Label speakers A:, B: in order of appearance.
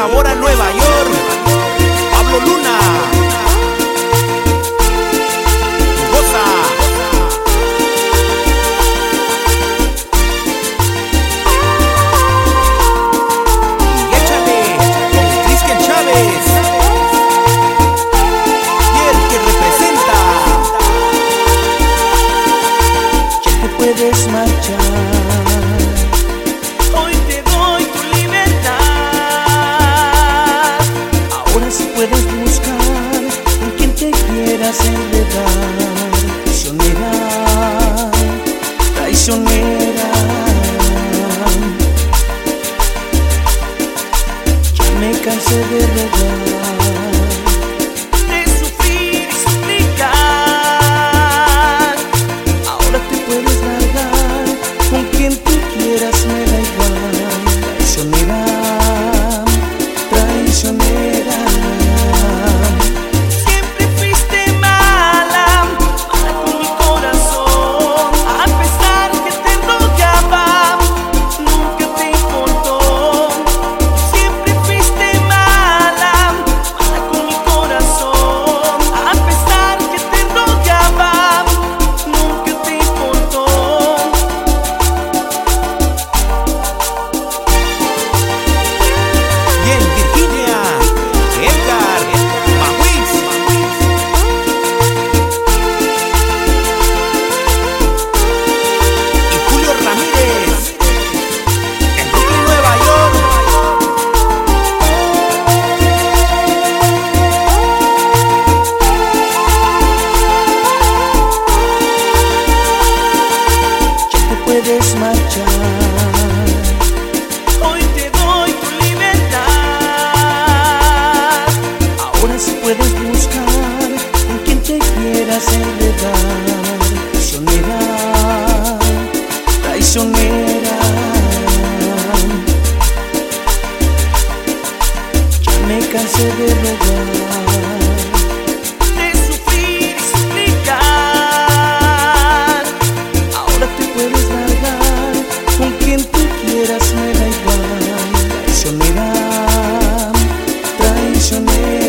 A: sabor a Nueva York.
B: me cansé de rogar. prisionera. Ya me cansé de rogar,
A: de sufrir y suplicar.
B: Ahora te puedes largar con quien tú quieras, me da igual. Traicionera, traicionera.